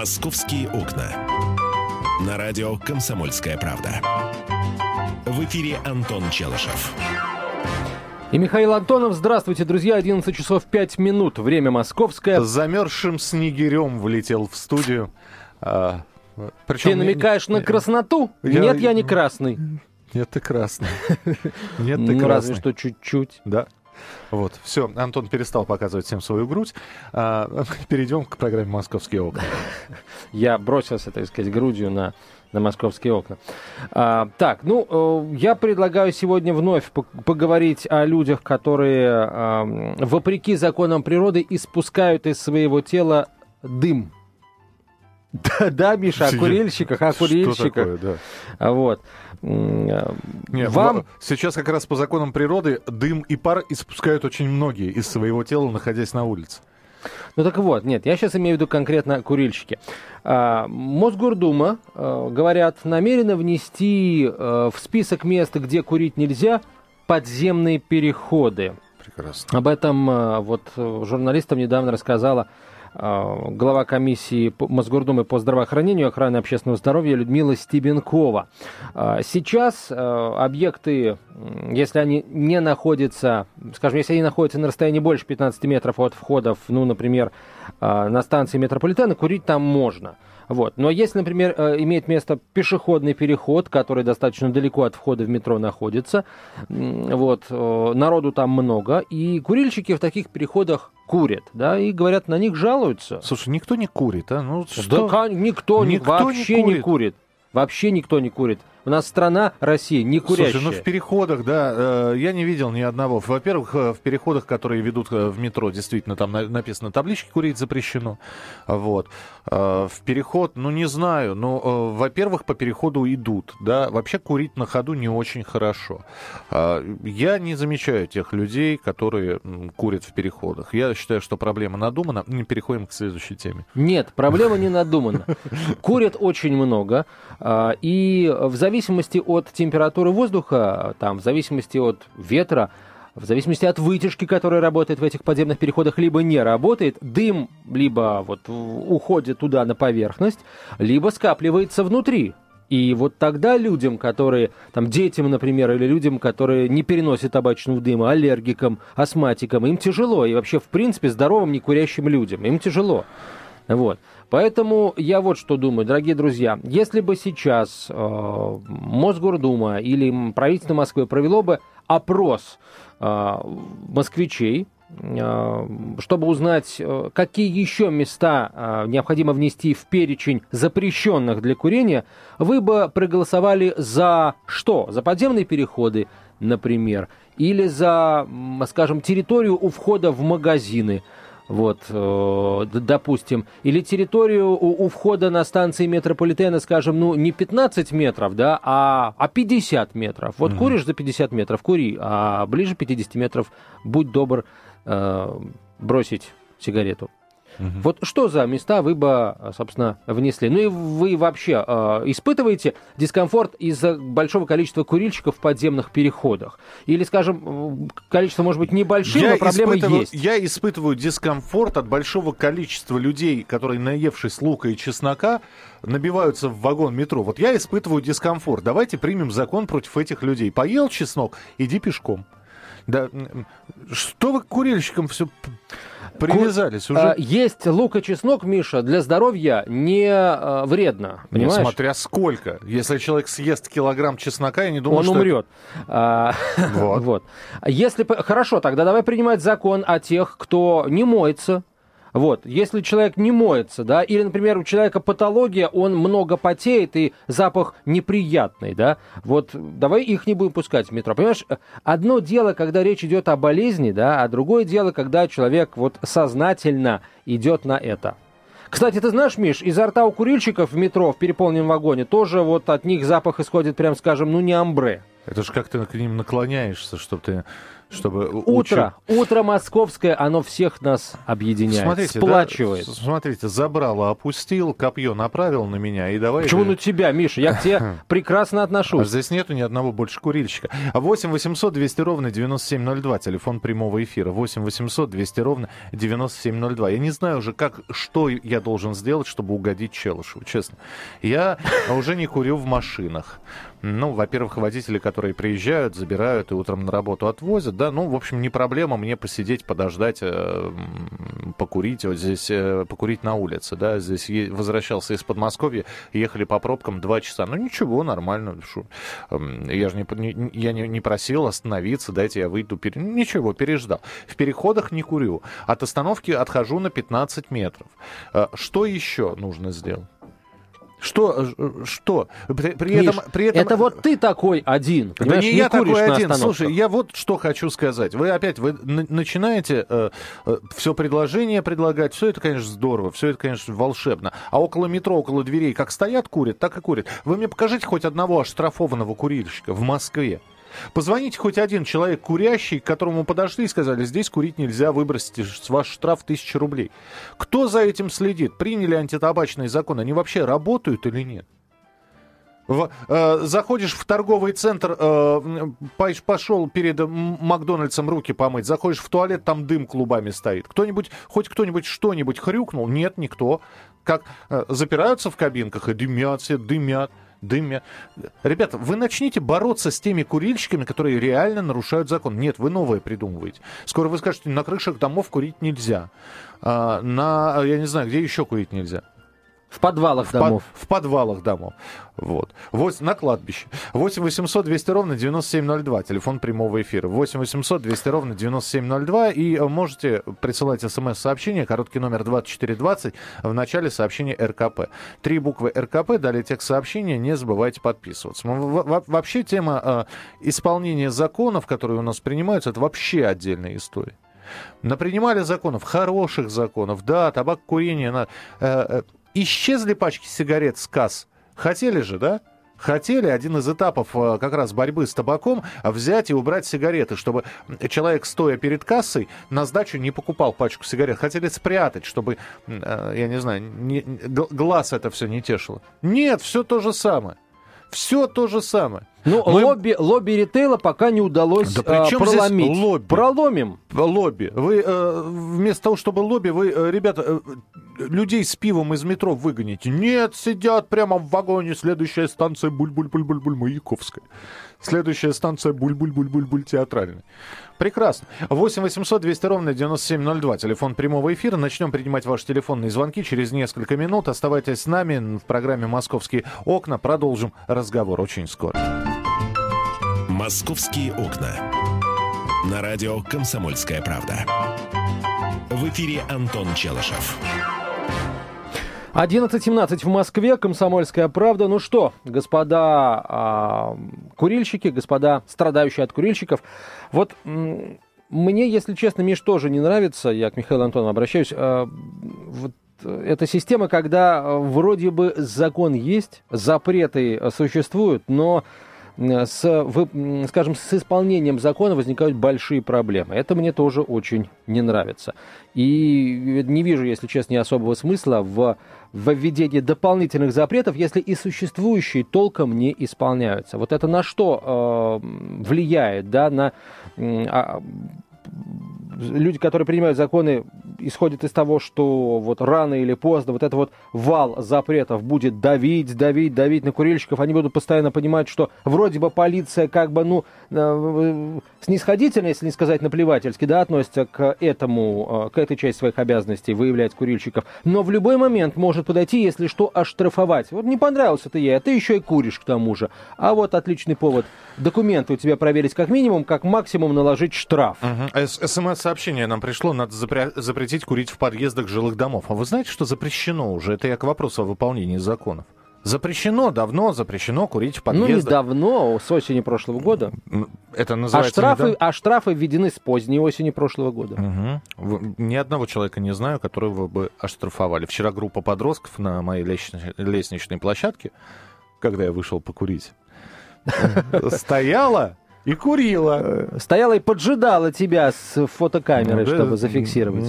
«Московские окна». На радио «Комсомольская правда». В эфире Антон Челышев. И Михаил Антонов. Здравствуйте, друзья. 11 часов 5 минут. Время московское. Замерзшим снегирем влетел в студию. А, причем Ты намекаешь не, на красноту? Я, Нет, я не красный. Нет, ты красный. Нет, ты ну, красный. разве что чуть-чуть. Да. Вот, все, Антон перестал показывать всем свою грудь. А, перейдем к программе «Московские окна». Я бросился, так сказать, грудью на на московские окна. А, так, ну, э, я предлагаю сегодня вновь поговорить о людях, которые, а, вопреки законам природы, испускают из своего тела дым. Да, да, Миша, о курильщиках, о курильщиках. Что такое, да. Вот. Нет, Вам... Сейчас как раз по законам природы дым и пар испускают очень многие из своего тела, находясь на улице. Ну так вот, нет, я сейчас имею в виду конкретно курильщики. А, Мосгордума, а, говорят, намерена внести а, в список мест, где курить нельзя, подземные переходы. Прекрасно. Об этом вот журналистам недавно рассказала Э, глава комиссии Мосгордумы по здравоохранению и охране общественного здоровья Людмила Стебенкова. Э, сейчас э, объекты, если они не находятся, скажем, если они находятся на расстоянии больше 15 метров от входов, ну, например, на станции метрополитена, курить там можно – вот. Но если, например, э, имеет место пешеходный переход, который достаточно далеко от входа в метро находится, вот, э, народу там много, и курильщики в таких переходах курят, да, и говорят, на них жалуются. Слушай, никто не курит, а? Ну, что? Да, никто, никто вообще не курит. не курит. Вообще никто не курит. У нас страна Россия не курящая. Слушай, ну в переходах, да, э, я не видел ни одного. Во-первых, э, в переходах, которые ведут э, в метро, действительно, там на, написано таблички курить запрещено. Вот. Э, в переход, ну не знаю, но, э, во-первых, по переходу идут, да. Вообще курить на ходу не очень хорошо. Э, я не замечаю тех людей, которые курят в переходах. Я считаю, что проблема надумана. Не переходим к следующей теме. Нет, проблема не надумана. Курят очень много. И в зависимости от температуры воздуха, там, в зависимости от ветра, в зависимости от вытяжки, которая работает в этих подземных переходах, либо не работает, дым либо вот уходит туда на поверхность, либо скапливается внутри. И вот тогда людям, которые, там, детям, например, или людям, которые не переносят табачного дыма, аллергикам, астматикам, им тяжело. И вообще, в принципе, здоровым, некурящим людям, им тяжело. Вот. Поэтому я вот что думаю, дорогие друзья, если бы сейчас э, Мосгордума или правительство Москвы провело бы опрос э, москвичей, э, чтобы узнать, э, какие еще места э, необходимо внести в перечень запрещенных для курения, вы бы проголосовали за что? За подземные переходы, например, или за, скажем, территорию у входа в магазины – вот, э, допустим, или территорию у, у входа на станции метрополитена, скажем, ну, не 15 метров, да, а, а 50 метров. Вот mm-hmm. куришь за 50 метров, кури, а ближе 50 метров будь добр э, бросить сигарету. Угу. Вот что за места вы бы, собственно, внесли? Ну и вы вообще э, испытываете дискомфорт из-за большого количества курильщиков в подземных переходах? Или, скажем, количество может быть небольшим, я но проблема есть? Я испытываю дискомфорт от большого количества людей, которые, наевшись лука и чеснока, набиваются в вагон метро. Вот я испытываю дискомфорт. Давайте примем закон против этих людей. Поел чеснок, иди пешком. Да, что вы к курильщикам все привязались уже? А, есть лук и чеснок, Миша, для здоровья не а, вредно, понимаешь? Ну, смотря сколько. Если человек съест килограмм чеснока, я не думаю, Он что... Он умрет. А, вот. вот. Если... Хорошо, тогда давай принимать закон о тех, кто не моется, вот, если человек не моется, да, или, например, у человека патология, он много потеет и запах неприятный, да, вот давай их не будем пускать в метро. Понимаешь, одно дело, когда речь идет о болезни, да, а другое дело, когда человек вот сознательно идет на это. Кстати, ты знаешь, Миш, изо рта у курильщиков в метро в переполненном вагоне тоже вот от них запах исходит, прям скажем, ну не амбре. Это же как ты к ним наклоняешься, чтобы ты чтобы утро, учу... утро московское, оно всех нас объединяет, смотрите, сплачивает. Да, смотрите, забрало, опустил, копье направил на меня и давай. Почему на тебя, Миша? Я к тебе прекрасно отношусь. А здесь нету ни одного больше курильщика. 8 800 200 ровно 9702, телефон прямого эфира. 8 800 200 ровно 9702. Я не знаю уже, как, что я должен сделать, чтобы угодить Челышеву, честно. Я уже не курю в машинах. Ну, во-первых, водители, которые приезжают, забирают и утром на работу отвозят, да, ну, в общем, не проблема мне посидеть, подождать, э, покурить, вот здесь, э, покурить на улице, да, здесь возвращался из Подмосковья, ехали по пробкам два часа, ну, ничего, нормально, шо. я же не, не, я не, не просил остановиться, дайте я выйду, пере... ничего, переждал. В переходах не курю, от остановки отхожу на 15 метров. Э, что еще нужно сделать? Что? Что? При, при, Миш, этом, при этом... Это вот ты такой один. Да не, не я такой один. Слушай, я вот что хочу сказать. Вы опять вы начинаете э, э, все предложение предлагать. Все это, конечно, здорово. Все это, конечно, волшебно. А около метро, около дверей как стоят, курят, так и курят. Вы мне покажите хоть одного оштрафованного курильщика в Москве. Позвоните хоть один человек курящий, к которому подошли и сказали, здесь курить нельзя, выбросите ваш штраф тысячи рублей. Кто за этим следит? Приняли антитабачные законы? Они вообще работают или нет? В, э, заходишь в торговый центр, э, пошел перед Макдональдсом руки помыть, заходишь в туалет, там дым клубами стоит. Кто-нибудь, хоть кто-нибудь что-нибудь хрюкнул? Нет, никто. Как э, запираются в кабинках и дымят все, дымят дымя. Ребята, вы начните бороться с теми курильщиками, которые реально нарушают закон. Нет, вы новое придумываете. Скоро вы скажете, на крышах домов курить нельзя. А, на, я не знаю, где еще курить нельзя. В подвалах в домов. Под, в подвалах домов. Вот. вот. На кладбище. 8 800 200 ровно 9702. Телефон прямого эфира. 8 800 200 ровно 9702. И э, можете присылать смс-сообщение. Короткий номер 2420. В начале сообщения РКП. Три буквы РКП. Далее текст сообщения. Не забывайте подписываться. Вообще тема э, исполнения законов, которые у нас принимаются, это вообще отдельная история. Напринимали законов, хороших законов. Да, табак, курение. На, э, э исчезли пачки сигарет с касс. Хотели же, да? Хотели один из этапов э, как раз борьбы с табаком взять и убрать сигареты, чтобы человек, стоя перед кассой, на сдачу не покупал пачку сигарет. Хотели спрятать, чтобы, э, я не знаю, не, глаз это все не тешило. Нет, все то же самое. Все то же самое. Ну, Мы... лобби, лобби ритейла пока не удалось да а, проломить. лобби? Проломим. Лобби. Вы э, вместо того, чтобы лобби, вы, э, ребята, э, людей с пивом из метро выгоните. Нет, сидят прямо в вагоне. Следующая станция Буль-Буль-Буль-Буль-Буль Маяковская. Следующая станция Буль-Буль-Буль-Буль-Буль Театральная. Прекрасно. 8 800 200 ровно 9702. Телефон прямого эфира. Начнем принимать ваши телефонные звонки через несколько минут. Оставайтесь с нами в программе «Московские окна». Продолжим разговор очень скоро. «Московские окна». На радио «Комсомольская правда». В эфире Антон Челышев. 11.17 в Москве, Комсомольская правда. Ну что, господа а, курильщики, господа страдающие от курильщиков, вот мне, если честно, Миш, тоже не нравится, я к Михаилу Антонову обращаюсь, а, вот эта система, когда вроде бы закон есть, запреты существуют, но с, вы, скажем, с исполнением закона возникают большие проблемы. Это мне тоже очень не нравится. И не вижу, если честно, особого смысла в введении дополнительных запретов, если и существующие толком не исполняются. Вот это на что э, влияет, да, на э, люди, которые принимают законы, исходят из того, что вот рано или поздно вот этот вот вал запретов будет давить, давить, давить на курильщиков. Они будут постоянно понимать, что вроде бы полиция как бы, ну, э, снисходительно, если не сказать наплевательски, да, относится к этому, э, к этой части своих обязанностей, выявлять курильщиков. Но в любой момент может подойти, если что, оштрафовать. Вот не понравился ты ей, а ты еще и куришь к тому же. А вот отличный повод. Документы у тебя проверить как минимум, как максимум наложить штраф. Угу. СМС-сообщение нам пришло, надо запре- запретить курить в подъездах жилых домов. А вы знаете, что запрещено уже? Это я к вопросу о выполнении законов. Запрещено, давно запрещено курить в подъездах. Ну, не давно, с осени прошлого года. Это называется... А штрафы, а штрафы введены с поздней осени прошлого года. Угу. Ни одного человека не знаю, которого бы оштрафовали. Вчера группа подростков на моей лестничной площадке, когда я вышел покурить, Стояла и курила. Стояла и поджидала тебя с фотокамерой, Ну, да, чтобы зафиксировать.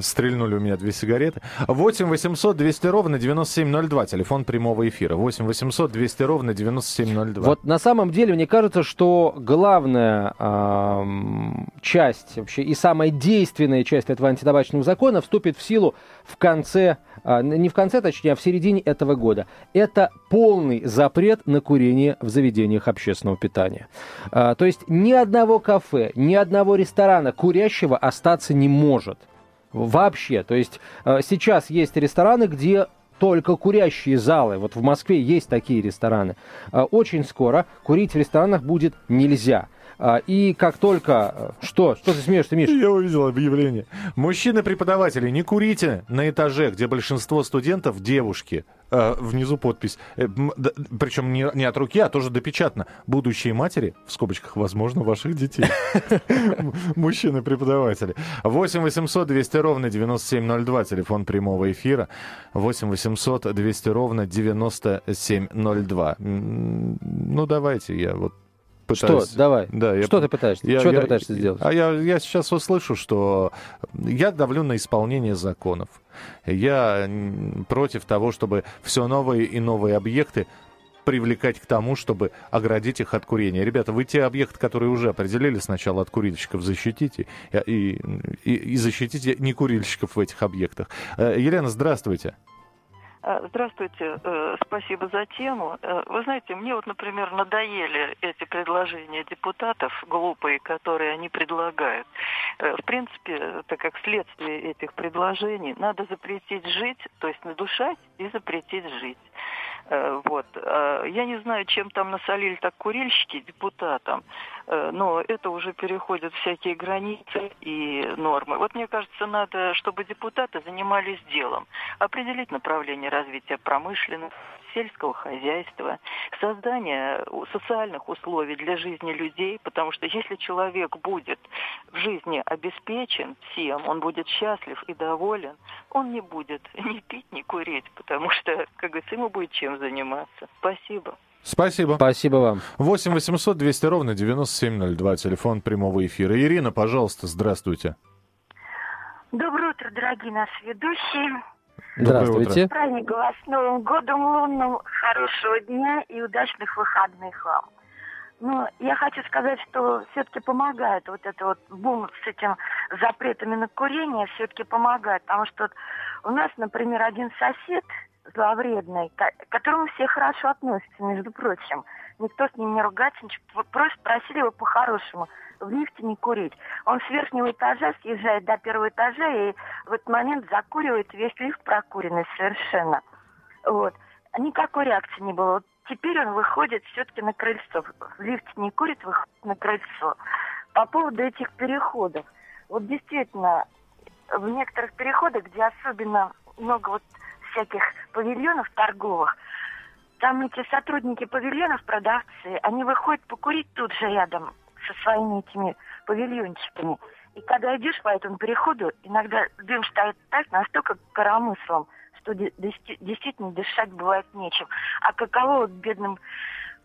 Стрельнули у меня две сигареты. 8 800 200 ровно 9702. Телефон прямого эфира. 8 800 200 ровно 9702. Вот на самом деле мне кажется, что главная ам, часть вообще и самая действенная часть этого антитабачного закона вступит в силу в конце, а, не в конце, точнее, а в середине этого года. Это полный запрет на курение в заведениях общественного питания. А, то есть ни одного кафе, ни одного ресторана курящего остаться не может. Вообще. То есть э, сейчас есть рестораны, где только курящие залы. Вот в Москве есть такие рестораны. Э, Очень скоро курить в ресторанах будет нельзя. А, И как только... э, Что? Что ты смеешься, Миш? Я увидел объявление. Мужчины-преподаватели, не курите на этаже, где большинство студентов девушки. Э, внизу подпись. Э, причем не, не от руки, а тоже допечатано. Будущие матери, в скобочках, возможно, ваших детей. Мужчины-преподаватели. 8 800 200 ровно 9702. Телефон прямого эфира. 8 800 200 ровно 9702. М, Ну, давайте я вот Что? пытаюсь... Давай. Да, я Что ты пытаешься? я- Что я- ты пытаешься сделать? А я, я сейчас услышу, что я давлю на исполнение законов. Я против того, чтобы все новые и новые объекты привлекать к тому, чтобы оградить их от курения. Ребята, вы те объекты, которые уже определили сначала от курильщиков, защитите и, и, и- и защитите некурильщиков в этих объектах. Э, Елена, здравствуйте. Э, Здравствуйте, э, спасибо за тему. Э, Вы знаете, мне вот, например, надоели эти предложения депутатов глупые, которые они предлагают. Э, В принципе, так как следствие этих предложений, надо запретить жить, то есть надушать и запретить жить. Э, Вот. Э, Я не знаю, чем там насолили так курильщики депутатам, э, но это уже переходит всякие границы и нормы. Вот мне кажется, надо, чтобы депутаты занимались делом, определить направление развития промышленности, сельского хозяйства, создание социальных условий для жизни людей, потому что если человек будет в жизни обеспечен всем, он будет счастлив и доволен, он не будет ни пить, ни курить, потому что, как говорится, ему будет чем заниматься. Спасибо. Спасибо. Спасибо вам. 8 800 200 ровно 9702. Телефон прямого эфира. Ирина, пожалуйста, здравствуйте. Доброе утро, дорогие наши ведущие. Здравствуйте. Праздник вас с Новым годом лунным, хорошего дня и удачных выходных вам. Ну, я хочу сказать, что все-таки помогает вот это вот бум с этим запретами на курение, все-таки помогает, потому что вот у нас, например, один сосед зловредный, к которому все хорошо относятся, между прочим. Никто с ним не ругается, ничего, просто просили его по-хорошему в лифте не курить. Он с верхнего этажа съезжает до первого этажа и в этот момент закуривает весь лифт прокуренный совершенно. Вот. Никакой реакции не было. Вот теперь он выходит все-таки на крыльцо. В лифте не курит, выходит на крыльцо. По поводу этих переходов. Вот действительно, в некоторых переходах, где особенно много вот всяких павильонов торговых, там эти сотрудники павильонов, продавцы, они выходят покурить тут же рядом со своими этими павильончиками. И когда идешь по этому переходу, иногда дым стоит так, настолько коромыслом, что действительно дышать бывает нечем. А каково вот бедным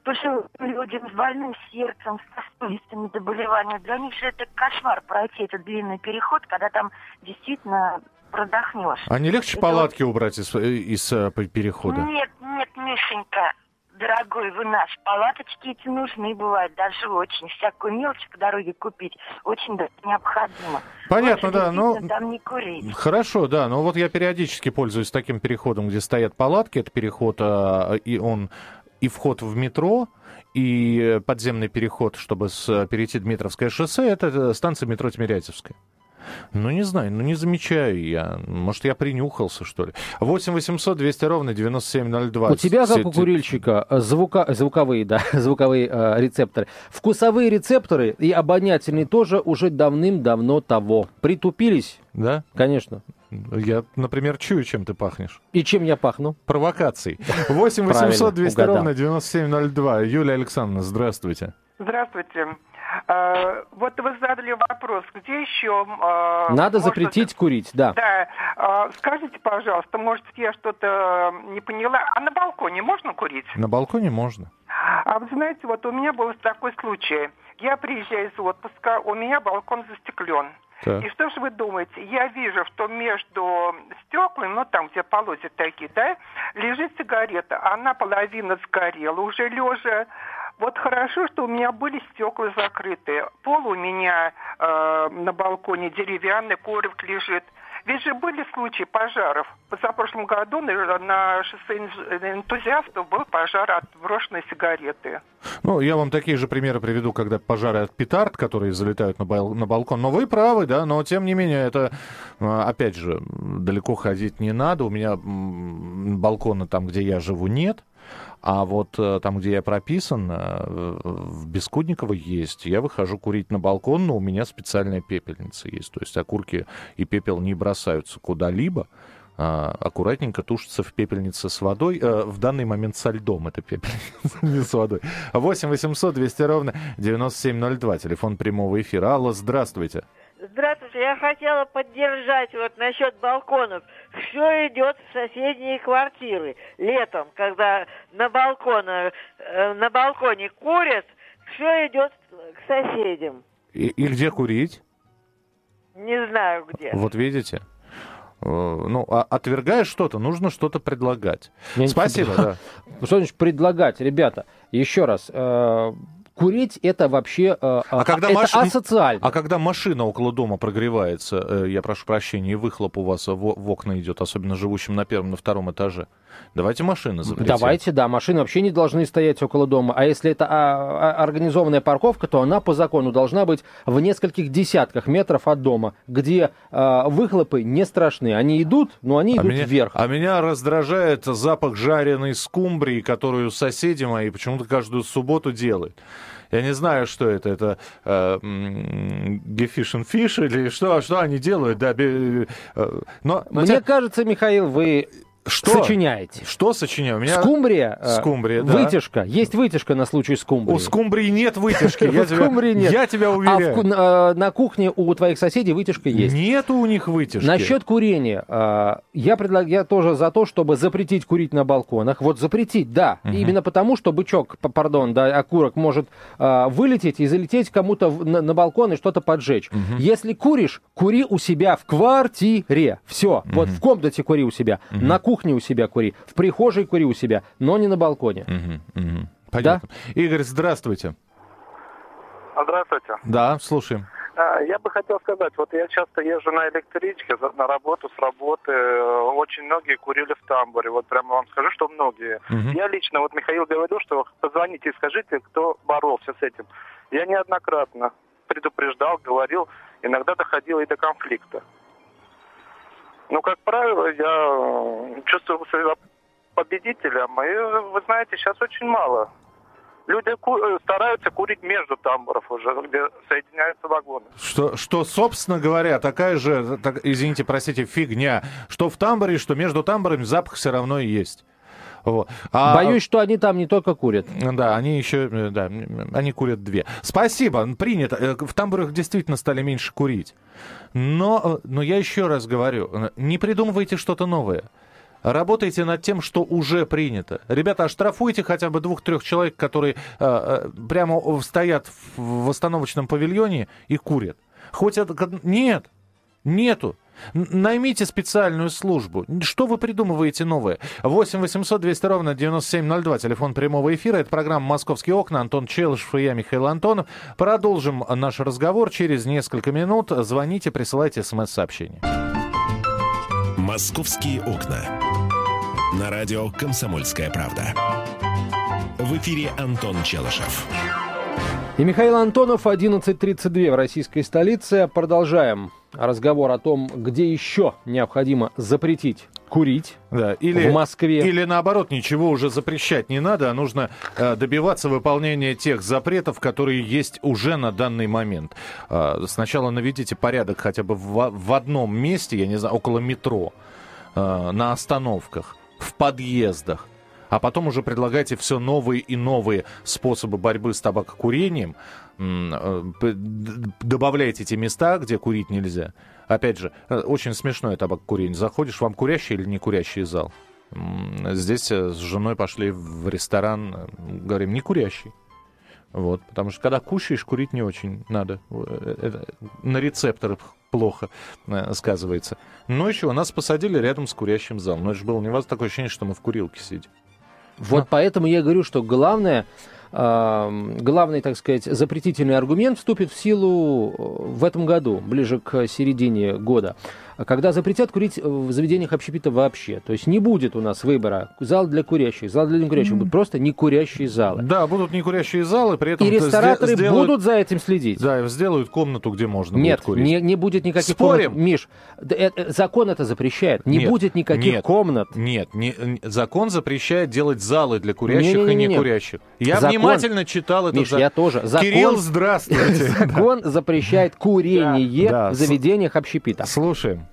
пожилым людям с больным сердцем, с сосудистыми заболеваниями, для них же это кошмар пройти этот длинный переход, когда там действительно продохнешь. А не легче Это палатки убрать из, из э, перехода? Нет, нет, Мишенька, дорогой вы наш, палаточки эти нужны бывают, даже очень. Всякую мелочь по дороге купить очень да, необходимо. Понятно, Лучше да, ну- действительно Там не курить. Хорошо, да, но вот я периодически пользуюсь таким переходом, где стоят палатки. Это переход, а, и он и вход в метро, и подземный переход, чтобы с- перейти Дмитровское шоссе, это э, станция метро Тимирязевская. Ну, не знаю, ну не замечаю я. Может, я принюхался, что ли. 8 800 200 ровно 9702. У тебя, как у курильщика, э, звука, звуковые, да, звуковые э, рецепторы. Вкусовые рецепторы и обонятельные тоже уже давным-давно того. Притупились, Да? конечно. Я, например, чую, чем ты пахнешь. И чем я пахну? Провокацией. 8 800 200 угадал. ровно 9702. Юлия Александровна, здравствуйте. Здравствуйте. Э, Вот вы задали вопрос, где еще... э, Надо запретить курить, да. Да. Э, Скажите, пожалуйста, может, я что-то не поняла. А на балконе можно курить? На балконе можно. А вы знаете, вот у меня был такой случай. Я приезжаю из отпуска, у меня балкон застеклен. Так. И что же вы думаете? Я вижу, что между стеклами, ну там, где полозья такие, да, лежит сигарета. Она половина сгорела уже лежа. Вот хорошо, что у меня были стекла закрыты. Пол у меня э, на балконе деревянный, коврик лежит. Ведь же были случаи пожаров. В позапрошлом году на, на шоссе энтузиастов был пожар от брошенной сигареты. Ну, я вам такие же примеры приведу, когда пожары от петард, которые залетают на, бал- на балкон. Но вы правы, да, но тем не менее, это, а, опять же, далеко ходить не надо. У меня балкона там, где я живу, нет. А вот э, там, где я прописан, э, в Бескудниково есть. Я выхожу курить на балкон, но у меня специальная пепельница есть. То есть окурки и пепел не бросаются куда-либо, а аккуратненько тушится в пепельнице с водой. Э, В данный момент со льдом это пепельница, не с водой. 8 800 200 ровно 9702. Телефон прямого эфира. Алло, здравствуйте. Здравствуйте, я хотела поддержать вот насчет балконов. Все идет в соседние квартиры. Летом, когда на, балкона, э, на балконе курят, все идет к соседям. И, и где курить? Не знаю где. Вот видите? Э, Ну, а отвергаешь что-то, нужно что-то предлагать. Я Спасибо, да. Ну, Что значит предлагать? Ребята, еще раз, э, курить это вообще э, А когда это маш- асоциально. А когда машина около дома прогревается, э, я прошу прощения, и выхлоп у вас в, в окна идет, особенно живущим на первом, на втором этаже, давайте машины запретим. Давайте, да, машины вообще не должны стоять около дома. А если это а, а, организованная парковка, то она по закону должна быть в нескольких десятках метров от дома, где а, выхлопы не страшны. Они идут, но они А идут меня, вверх. а меня раздражает запах жареной скумбрии, которую соседи мои почему-то каждую субботу делают. Я не знаю, что это. Это э, гефилте фиш или что, что они делают, да. бе- э, но, но Мне те- кажется, Михаил, вы что? сочиняете. Что сочиняю? У меня Скумбрия, э, Скумбрия, да. вытяжка. Есть вытяжка на случай скумбрии. у скумбрии нет вытяжки. Я скумбрии нет. я тебя А уверяю. ку- на, кухне у твоих соседей вытяжка есть. Нету у них вытяжки. Насчет курения. а, Я, предлаг... я тоже за то, чтобы запретить курить на балконах. Вот запретить, да. Именно потому, что бычок, пардон, да, окурок может а, вылететь и залететь кому-то на балкон и что-то поджечь. Если куришь, кури у себя в квартире. Все. Вот в комнате кури у себя, на кухне у себя кури, в прихожей кури у себя, но не на балконе. Мгм. Понятно. Игорь, здравствуйте. Здравствуйте. Да, слушаем. А, Я бы хотел сказать, вот я часто езжу на электричке на работу, с работы. э, Очень многие курили в тамбуре. Вот прямо вам скажу, что многие. Мгм. Я лично, вот Михаил говорил, что позвоните и скажите, кто боролся с этим. Я неоднократно предупреждал, говорил, иногда доходило и до конфликта. Ну, как правило, я э, чувствую себя победителем. И, вы знаете, сейчас очень мало. Люди ку- э, стараются курить между тамбуров уже, где соединяются вагоны. Что, что, собственно говоря, такая же, так, извините, простите, фигня, что в тамбуре, что между тамбурами запах все равно и есть. Вот. А- Боюсь, что они там не только курят. Да, они еще, э, да, они курят две. Спасибо, принято. Э, В тамбурах действительно стали меньше курить. Но, э, но я еще раз говорю, не придумывайте что-то новое. Работайте над тем, что уже принято. Ребята, оштрафуйте хотя бы двух-трех человек, которые э, прямо стоят в в остановочном павильоне и курят. Хоть это... Нет, нету. Наймите специальную службу. Что вы придумываете новое? 8 800 200 ровно 9702. Телефон прямого эфира. Это программа «Московские окна». Антон Челышев и я, Михаил Антонов. Продолжим наш разговор через несколько минут. Звоните, присылайте смс-сообщение. «Московские окна». На радио «Комсомольская правда». В эфире Антон Челышев. И Михаил Антонов, 11.32 в российской столице. Продолжаем разговор о том, где еще необходимо запретить курить Да, или, в Москве. Или наоборот, ничего уже запрещать не надо, а нужно э, добиваться выполнения тех запретов, которые есть уже на данный момент. Э, сначала наведите порядок хотя бы в, в одном месте, я не знаю, около метро, э, на остановках, в подъездах. А потом уже предлагайте все новые и новые способы борьбы с табакокурением. Э, п- д- Добавляйте те места, где курить нельзя. Опять же, э, очень смешное табакокурение. Заходишь, вам курящий или не курящий зал? Здесь э, с женой пошли в ресторан, говорим, не курящий. Вот, потому что когда кушаешь, курить не очень надо. Это на рецепторах плохо сказывается. Но еще нас посадили рядом с курящим залом. Но это же было невозможно такое ощущение, что мы в курилке сидим. Вот поэтому я говорю, что главное, главный, так сказать, запретительный аргумент вступит в силу э, в этом году, ближе к середине года, когда запретят курить в заведениях общепита вообще. То есть не будет у нас выбора зал для курящих, зал для некурящих, будут просто некурящие залы. Да, будут некурящие залы, при этом... И рестораторы сде- сделают- будут за этим следить. Да, сделают комнату, где можно Нет, будет курить. не, не будет никаких Спорим? комнат. Миш, э, э, закон это запрещает. Не Нет, будет никаких нет, комнат. Нет, не- закон запрещает делать залы для курящих и Не-не-не-не. некурящих. Я Закон- внимательно читал это. Миш, за- я тоже. Закон, Кирилл, здравствуйте. закон запрещает курение Да, в заведениях общепита. Слушаем.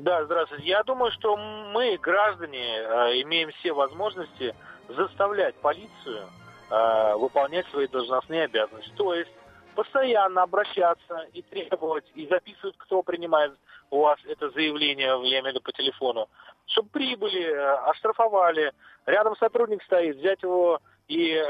Да, здравствуйте. Я думаю, что мы, граждане, э, имеем все возможности заставлять полицию э, выполнять свои должностные обязанности. То есть постоянно обращаться и требовать, и записывать, кто принимает у вас это заявление, я имею в виду по телефону, чтобы прибыли, э, оштрафовали, рядом сотрудник стоит, взять его и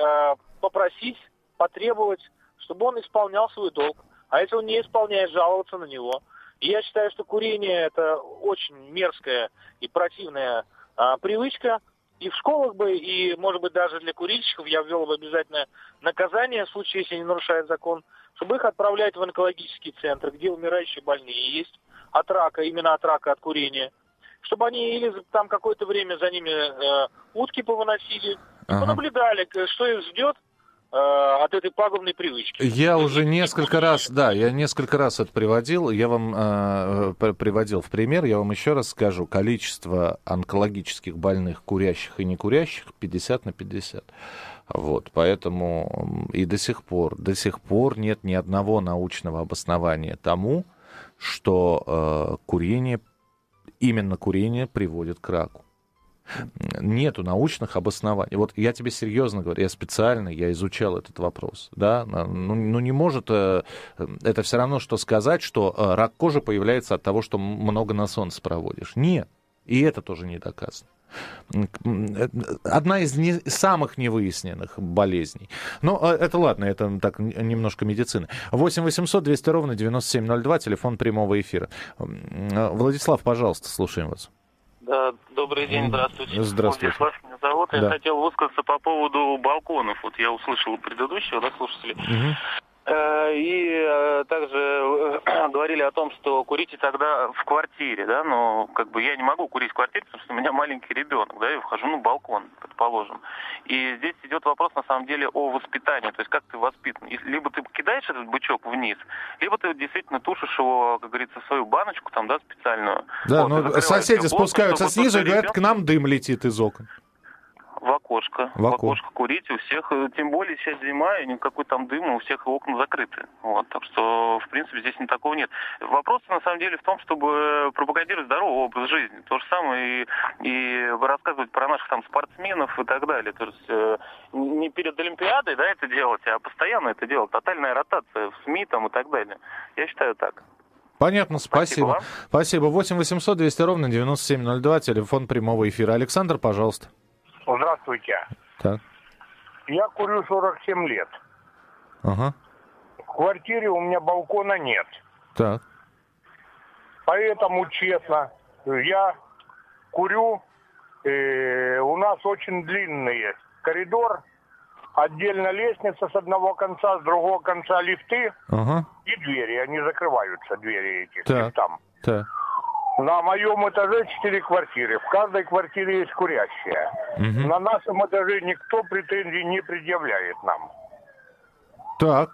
попросить, потребовать, чтобы он исполнял свой долг. А если он не исполняет, жаловаться на него. Я считаю, что курение это очень мерзкая и противная а, привычка. И в школах бы, и, может быть, даже для курильщиков я ввел бы обязательно наказание в случае, если они нарушают закон, чтобы их отправлять в онкологический центр, где умирающие больные есть от рака, именно от рака, от курения. Чтобы они или там какое-то время за ними э, утки повыносили, Ага. понаблюдали, что их ждет от этой пагубной привычки. Я уже несколько раз, да, я несколько раз это приводил. Я вам э, приводил в пример. Я вам еще раз скажу. Количество онкологических больных, курящих и некурящих, 50 на 50. Вот, поэтому и до сих пор, до сих пор нет ни одного научного обоснования тому, что э, курение, именно курение приводит к раку. Нету научных обоснований. Вот я тебе серьезно говорю, я специально, я изучал этот вопрос. Да? Ну, ну не может э, это все равно, что сказать, что э, рак кожи появляется от того, что много на солнце проводишь. Нет. И это тоже не доказано. Э, Одна из не- самых невыясненных болезней. Но это ладно, это так немножко медицины. 8 800 200 ровно 9702, телефон прямого эфира. Владислав, пожалуйста, слушаем вас. Да, добрый день, здравствуйте. Здравствуйте. Владислав меня зовут. Да. Я хотел высказаться по поводу балконов. Вот я услышал предыдущего, да, слушателей. Мгм. Э, И э, также э, говорили о том, что курите тогда в квартире, да, но как бы я не могу курить в квартире, потому что у меня маленький ребенок, да, я вхожу на балкон, предположим. И здесь идет вопрос на самом деле о воспитании, то есть как ты воспитан. Либо ты кидаешь этот бычок вниз, либо ты действительно тушишь его, как говорится, в свою баночку там, да, специальную. Да, Вот, и ну соседи плотно, спускаются снизу и говорят, ребенок- к нам дым летит из окон. В окошко. В В, око- окошко курить у всех. э, Тем более сейчас зима, и никакой там дыма, у всех окна закрыты. Вот, так что, в принципе, здесь ни такого нет. Вопрос, на самом деле, в том, чтобы пропагандировать здоровый образ жизни. То же самое и, и рассказывать про наших там спортсменов и так далее. То есть э, не перед Олимпиадой, да, это делать, а постоянно это делать. Тотальная ротация в СМИ там и так далее. Я считаю так. Понятно, Спасибо спасибо. Спасибо. 8 800 200 ровно 9702, телефон прямого эфира. Александр, пожалуйста. Здравствуйте. Так. Я курю 47 лет. Ага. В квартире у меня балкона нет. Так. Поэтому, честно, я курю. э, у нас очень длинный коридор. Отдельно лестница с одного конца, с другого конца лифты Ага. и двери. Они закрываются, двери эти, Так. лифтам. Так. На моем этаже четыре квартиры. В каждой квартире есть курящая. Мгм. На нашем этаже никто претензий не предъявляет нам. Так.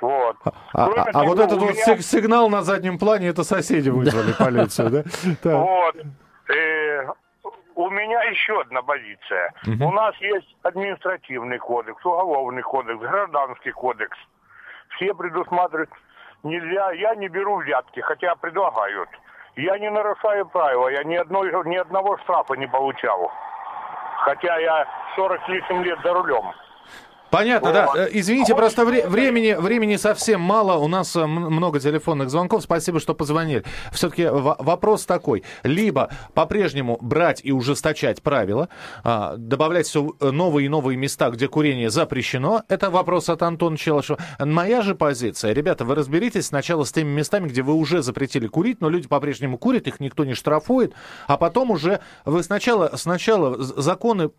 Вот. А, а- Кроме а того, вот этот вот меня- сиг- сигнал на заднем плане, это соседи вызвали полицию, да? Вот. Э, у меня еще одна позиция. У нас есть административный кодекс, уголовный кодекс, гражданский кодекс. Все предусматривают. Нельзя, я не беру взятки, хотя предлагают. Я не нарушаю правила, я ни, одной, ни одного штрафа не получал. Хотя я 40 с лишним лет за рулем. Понятно, да. Э, извините, просто вре- времени, времени совсем мало. У нас э, много телефонных звонков. Спасибо, что позвонили. Все-таки вопрос такой. Либо по-прежнему брать и ужесточать правила, а, добавлять все новые и новые места, где курение запрещено. Это вопрос от Антона Челышева. Моя же позиция. Ребята, вы разберитесь сначала с теми местами, где вы уже запретили курить, но люди по-прежнему курят, их никто не штрафует. А потом уже вы сначала, сначала законы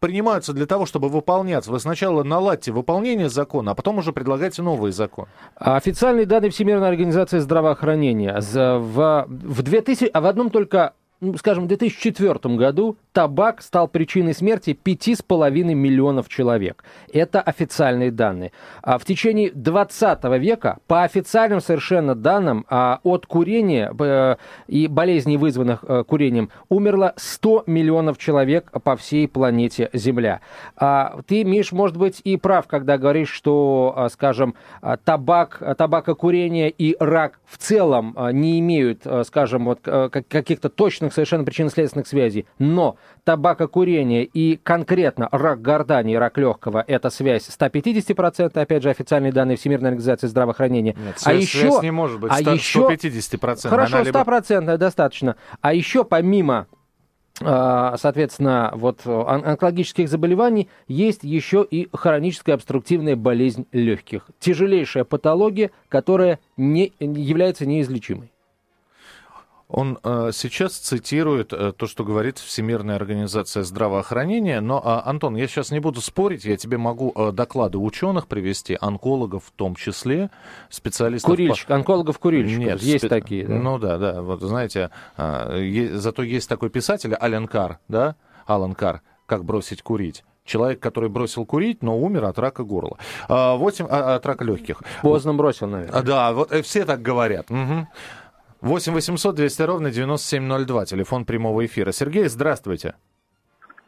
принимаются для того, чтобы выполняться. Вы сначала наладьте выполнение закона, а потом уже предлагайте новый закон. Официальные данные Всемирной организации здравоохранения в, в 2000, а в одном только скажем, в 2004 году табак стал причиной смерти 5,5 миллионов человек. Это официальные данные. А в течение 20 века, по официальным совершенно данным, а, от курения э, и болезней, вызванных э, курением, умерло 100 миллионов человек по всей планете Земля. А ты, Миш, может быть, и прав, когда говоришь, что, а, скажем, табак, табакокурение и рак в целом не имеют, скажем, вот каких-то точных совершенно причинно-следственных связей. Но табакокурение и конкретно рак гортани и рак легкого – это связь 150%, опять же, официальные данные Всемирной организации здравоонкологии. Нет, а связь, еще, связь не может быть, а 100, еще, 150%. Хорошо, стопроцентная либо... достаточно. А еще помимо а, соответственно, вот онкологических заболеваний есть еще и хроническая обструктивная болезнь легких. Тяжелейшая патология, которая не является неизлечимой. Он э, сейчас цитирует э, то, что говорит Всемирная организация здравоохранения. Но, э, Антон, я сейчас не буду спорить, я тебе могу э, доклады ученых привести, онкологов в том числе, специалистов... Курильщик, по... онкологов-курильщиков, Нет, есть спе... такие. Да? Ну да, да, вот знаете, э, е... зато есть такой писатель, Ален Кар, да, Алан Кар, «Как бросить курить». Человек, который бросил курить, но умер от рака горла. 8 а, от рака легких. Поздно бросил, наверное. Да, вот э, все так говорят. Угу. 8 800 200 ровно 9702, телефон прямого эфира. Сергей, здравствуйте.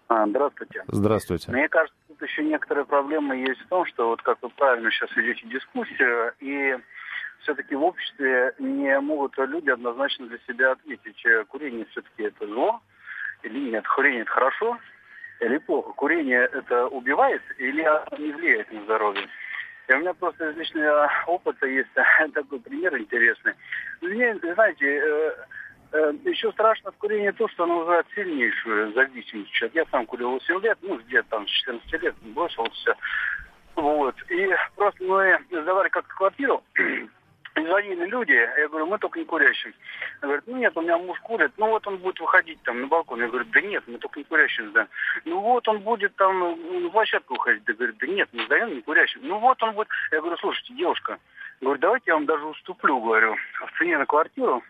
А, здравствуйте. Здравствуйте. Мне кажется, тут еще некоторые проблемы есть в том, что вот как вы правильно сейчас ведете дискуссию, и все-таки в обществе не могут люди однозначно для себя ответить, э, курение все-таки это зло, или нет, курение это хорошо, или плохо. Курение это убивает или не влияет на здоровье. И у меня просто из личного опыта есть такой пример интересный. Мне, знаете, э, э, еще страшно в курении то, что оно вызывает сильнейшую зависимость. Я сам курил 8 лет, ну, где-то там с 14 лет бросил все. Вот. И просто мы сдавали как-то квартиру, звонили люди, я говорю, мы только не курящим. Она говорит, ну нет, у меня муж курит, ну вот он будет выходить там на балкон. Я говорю, да нет, мы только не курящим сдаем. Ну вот он будет там на площадку выходить. Да говорит, да нет, мы сдаем не курящим. Ну вот он будет. Я говорю, слушайте, девушка, говорю, давайте я вам даже уступлю, говорю, в цене на квартиру.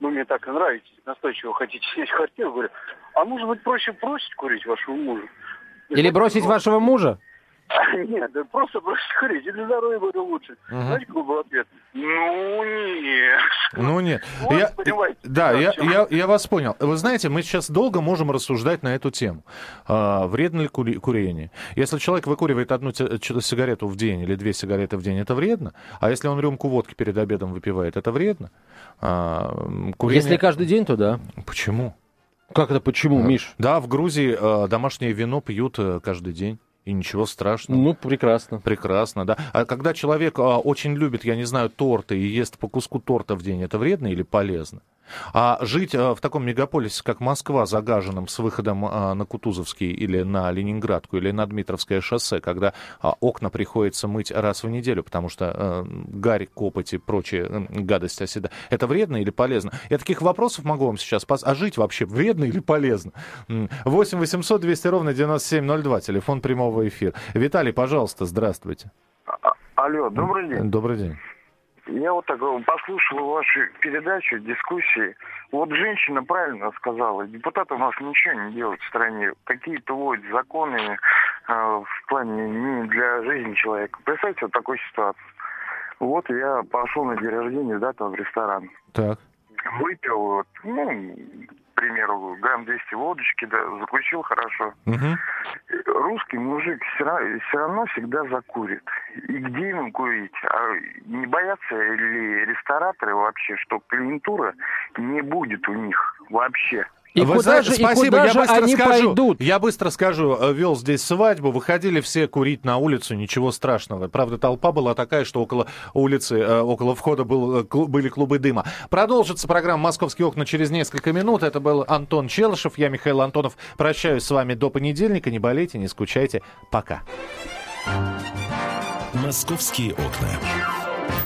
Вы мне так нравитесь, настойчиво хотите снять квартиру, говорю, а может быть проще бросить курить вашего мужа? Или бросить вашего мужа? Нет, да просто бросить курить. И для здоровья будет лучше. Угу. Знаете, какой был ответ? Ну, нет. Ну, нет. Вот, я, да, я, я, я вас понял. Вы знаете, мы сейчас долго можем рассуждать на эту тему. А, вредно ли кури- курение? Если человек выкуривает одну сигарету в день или две сигареты в день, это вредно. А если он рюмку водки перед обедом выпивает, это вредно. А, курение... Если каждый день, то да. Почему? Как это почему, Миш? Да, в Грузии э, домашнее вино пьют э, каждый день. И ничего страшного. Ну, прекрасно. Прекрасно, да. А когда человек а, очень любит, я не знаю, торты и ест по куску торта в день, это вредно или полезно? А жить э, в таком мегаполисе, как Москва, загаженном с выходом э, на Кутузовский или на Ленинградку или на Дмитровское шоссе, когда а, окна приходится мыть раз в неделю, потому что э, гарь, копоть и прочие гадости оседа. Это вредно или полезно? Я таких вопросов могу вам сейчас пос... А жить вообще вредно или полезно? 8 800 200 ровно 9702, телефон прямого эфира. Виталий, пожалуйста, здравствуйте. А, алло, добрый день. Добрый день. Я вот так послушал вашу передачу, дискуссии. Вот женщина правильно сказала, депутаты у нас ничего не делают в стране. Какие-то вводят законы э, в плане не для жизни человека. Представьте вот такую ситуацию. Вот я пошел на день рождения, да, там в ресторан. Так. Выпил, вот, ну, примеру, грамм 200 водочки, да, закусил хорошо. Угу. Русский мужик все равно, все равно всегда закурит. И где ему курить? А не боятся ли рестораторы вообще, что клиентура не будет у них вообще? И Вы куда знаете, же, и спасибо, куда я же быстро они скажу. пойдут? Я быстро скажу, э, вел здесь свадьбу, выходили все курить на улицу, ничего страшного. Правда, толпа была такая, что около улицы, э, около входа был, э, были клубы дыма. Продолжится программа «Московские окна» через несколько минут. Это был Антон Челышев, я Михаил Антонов. Прощаюсь с вами до понедельника. Не болейте, не скучайте. Пока. «Московские окна».